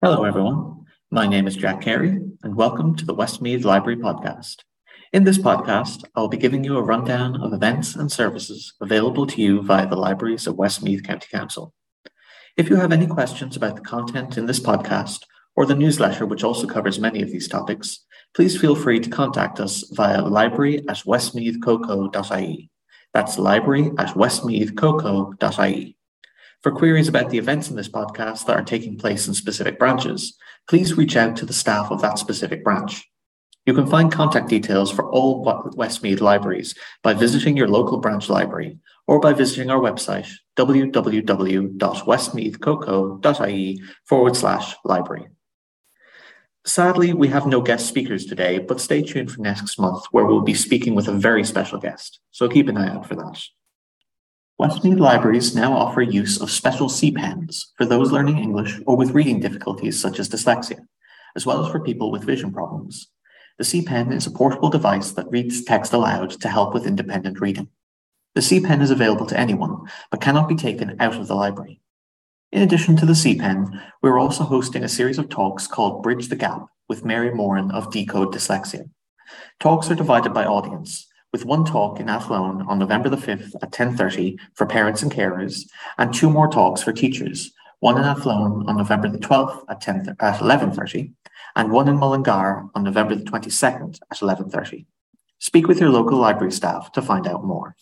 Hello, everyone. My name is Jack Carey, and welcome to the Westmeath Library Podcast. In this podcast, I'll be giving you a rundown of events and services available to you via the libraries of Westmeath County Council. If you have any questions about the content in this podcast or the newsletter, which also covers many of these topics, please feel free to contact us via library at westmeathcoco.ie. That's library at westmeathcoco.ie. For queries about the events in this podcast that are taking place in specific branches, please reach out to the staff of that specific branch. You can find contact details for all Westmeath libraries by visiting your local branch library or by visiting our website www.westmeathcoco.ie forward slash library. Sadly, we have no guest speakers today, but stay tuned for next month where we'll be speaking with a very special guest, so keep an eye out for that. Westmeath libraries now offer use of special C pens for those learning English or with reading difficulties such as dyslexia, as well as for people with vision problems. The C pen is a portable device that reads text aloud to help with independent reading. The C pen is available to anyone, but cannot be taken out of the library. In addition to the C pen, we're also hosting a series of talks called Bridge the Gap with Mary Moran of DCode Dyslexia. Talks are divided by audience, with one talk in Athlone on November the 5th at 10.30 for parents and carers, and two more talks for teachers, one in Athlone on November the 12th at, 10, at 11.30, and one in Mullingar on November the 22nd at 11.30. Speak with your local library staff to find out more.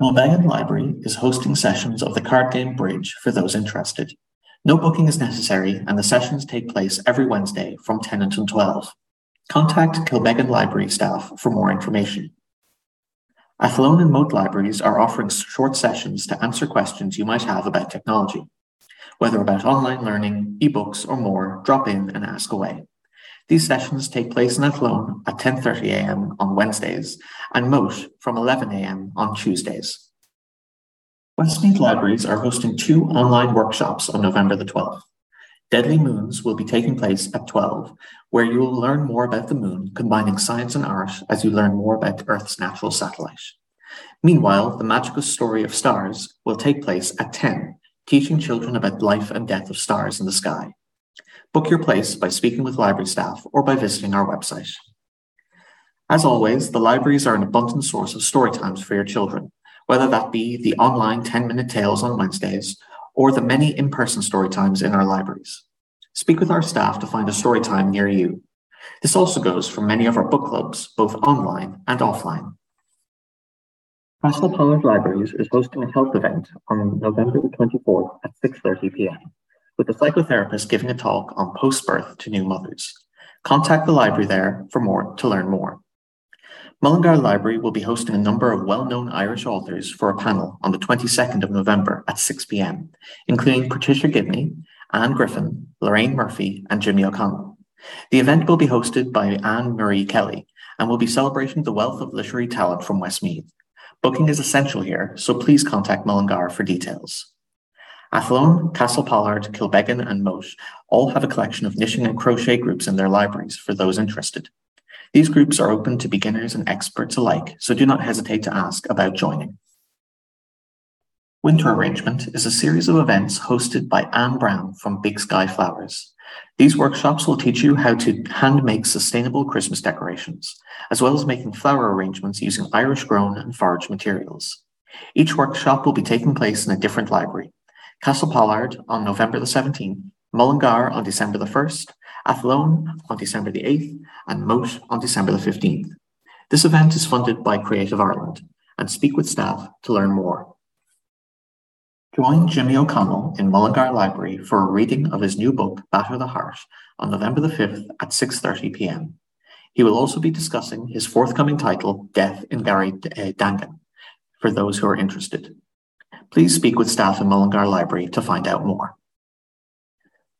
Kilbeggan Library is hosting sessions of the card game Bridge for those interested. No booking is necessary, and the sessions take place every Wednesday from 10 until 12. Contact Kilbeggan Library staff for more information. Athlone and Moat Libraries are offering short sessions to answer questions you might have about technology. Whether about online learning, ebooks, or more, drop in and ask away. These sessions take place in Athlone at 10.30am on Wednesdays and Moat from 11am on Tuesdays. Westmeath Libraries are hosting two online workshops on November the 12th. Deadly Moons will be taking place at 12, where you will learn more about the moon, combining science and art as you learn more about Earth's natural satellite. Meanwhile, the magical story of stars will take place at 10, teaching children about life and death of stars in the sky. Book your place by speaking with library staff or by visiting our website. As always, the libraries are an abundant source of story times for your children, whether that be the online 10 minute tales on Wednesdays or the many in-person story times in our libraries. Speak with our staff to find a story time near you. This also goes for many of our book clubs, both online and offline. Castlepollard Libraries is hosting a health event on November 24th at 6.30 p.m. with a psychotherapist giving a talk on post-birth to new mothers. Contact the library there for more to learn more. Mullingar Library will be hosting a number of well-known Irish authors for a panel on the 22nd of November at 6 p.m., including Patricia Gibney, Anne Griffin, Lorraine Murphy, and Jimmy O'Connell. The event will be hosted by Anne Marie Kelly and will be celebrating the wealth of literary talent from Westmeath. Booking is essential here, so please contact Mullingar for details. Athlone, Castlepollard, Kilbeggan, and Moat all have a collection of knitting and crochet groups in their libraries for those interested. These groups are open to beginners and experts alike, so do not hesitate to ask about joining. Winter Arrangement is a series of events hosted by Anne Brown from Big Sky Flowers. These workshops will teach you how to hand make sustainable Christmas decorations, as well as making flower arrangements using Irish grown and foraged materials. Each workshop will be taking place in a different library. Castlepollard on November the 17th, Mullingar on December the 1st, Athlone on December the 8th, and Moat on December the 15th. This event is funded by Creative Ireland, and speak with staff to learn more. Join Jimmy O'Connell in Mullingar Library for a reading of his new book, Batter the Heart, on November the 5th at 6.30 p.m. He will also be discussing his forthcoming title, Death in Gary uh, Dangan, for those who are interested. Please speak with staff in Mullingar Library to find out more.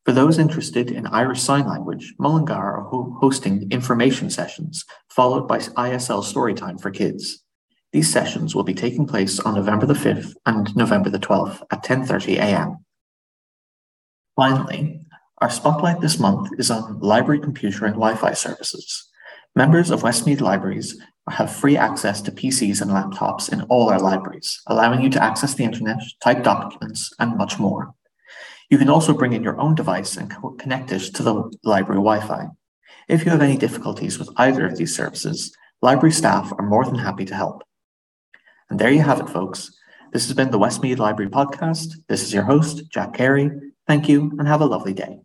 For those interested in Irish Sign Language, Mullingar are ho hosting information sessions, followed by ISL Storytime for Kids. These sessions will be taking place on November the 5th and November the 12th at 10.30 a.m. Finally, our spotlight this month is on library computer and Wi-Fi services. Members of Westmeath Libraries have free access to PCs and laptops in all our libraries, allowing you to access the internet, type documents, and much more. You can also bring in your own device and co- connect it to the library Wi-Fi. If you have any difficulties with either of these services, library staff are more than happy to help. And there you have it, folks. This has been the Westmeath Library Podcast. This is your host, Jack Carey. Thank you and have a lovely day.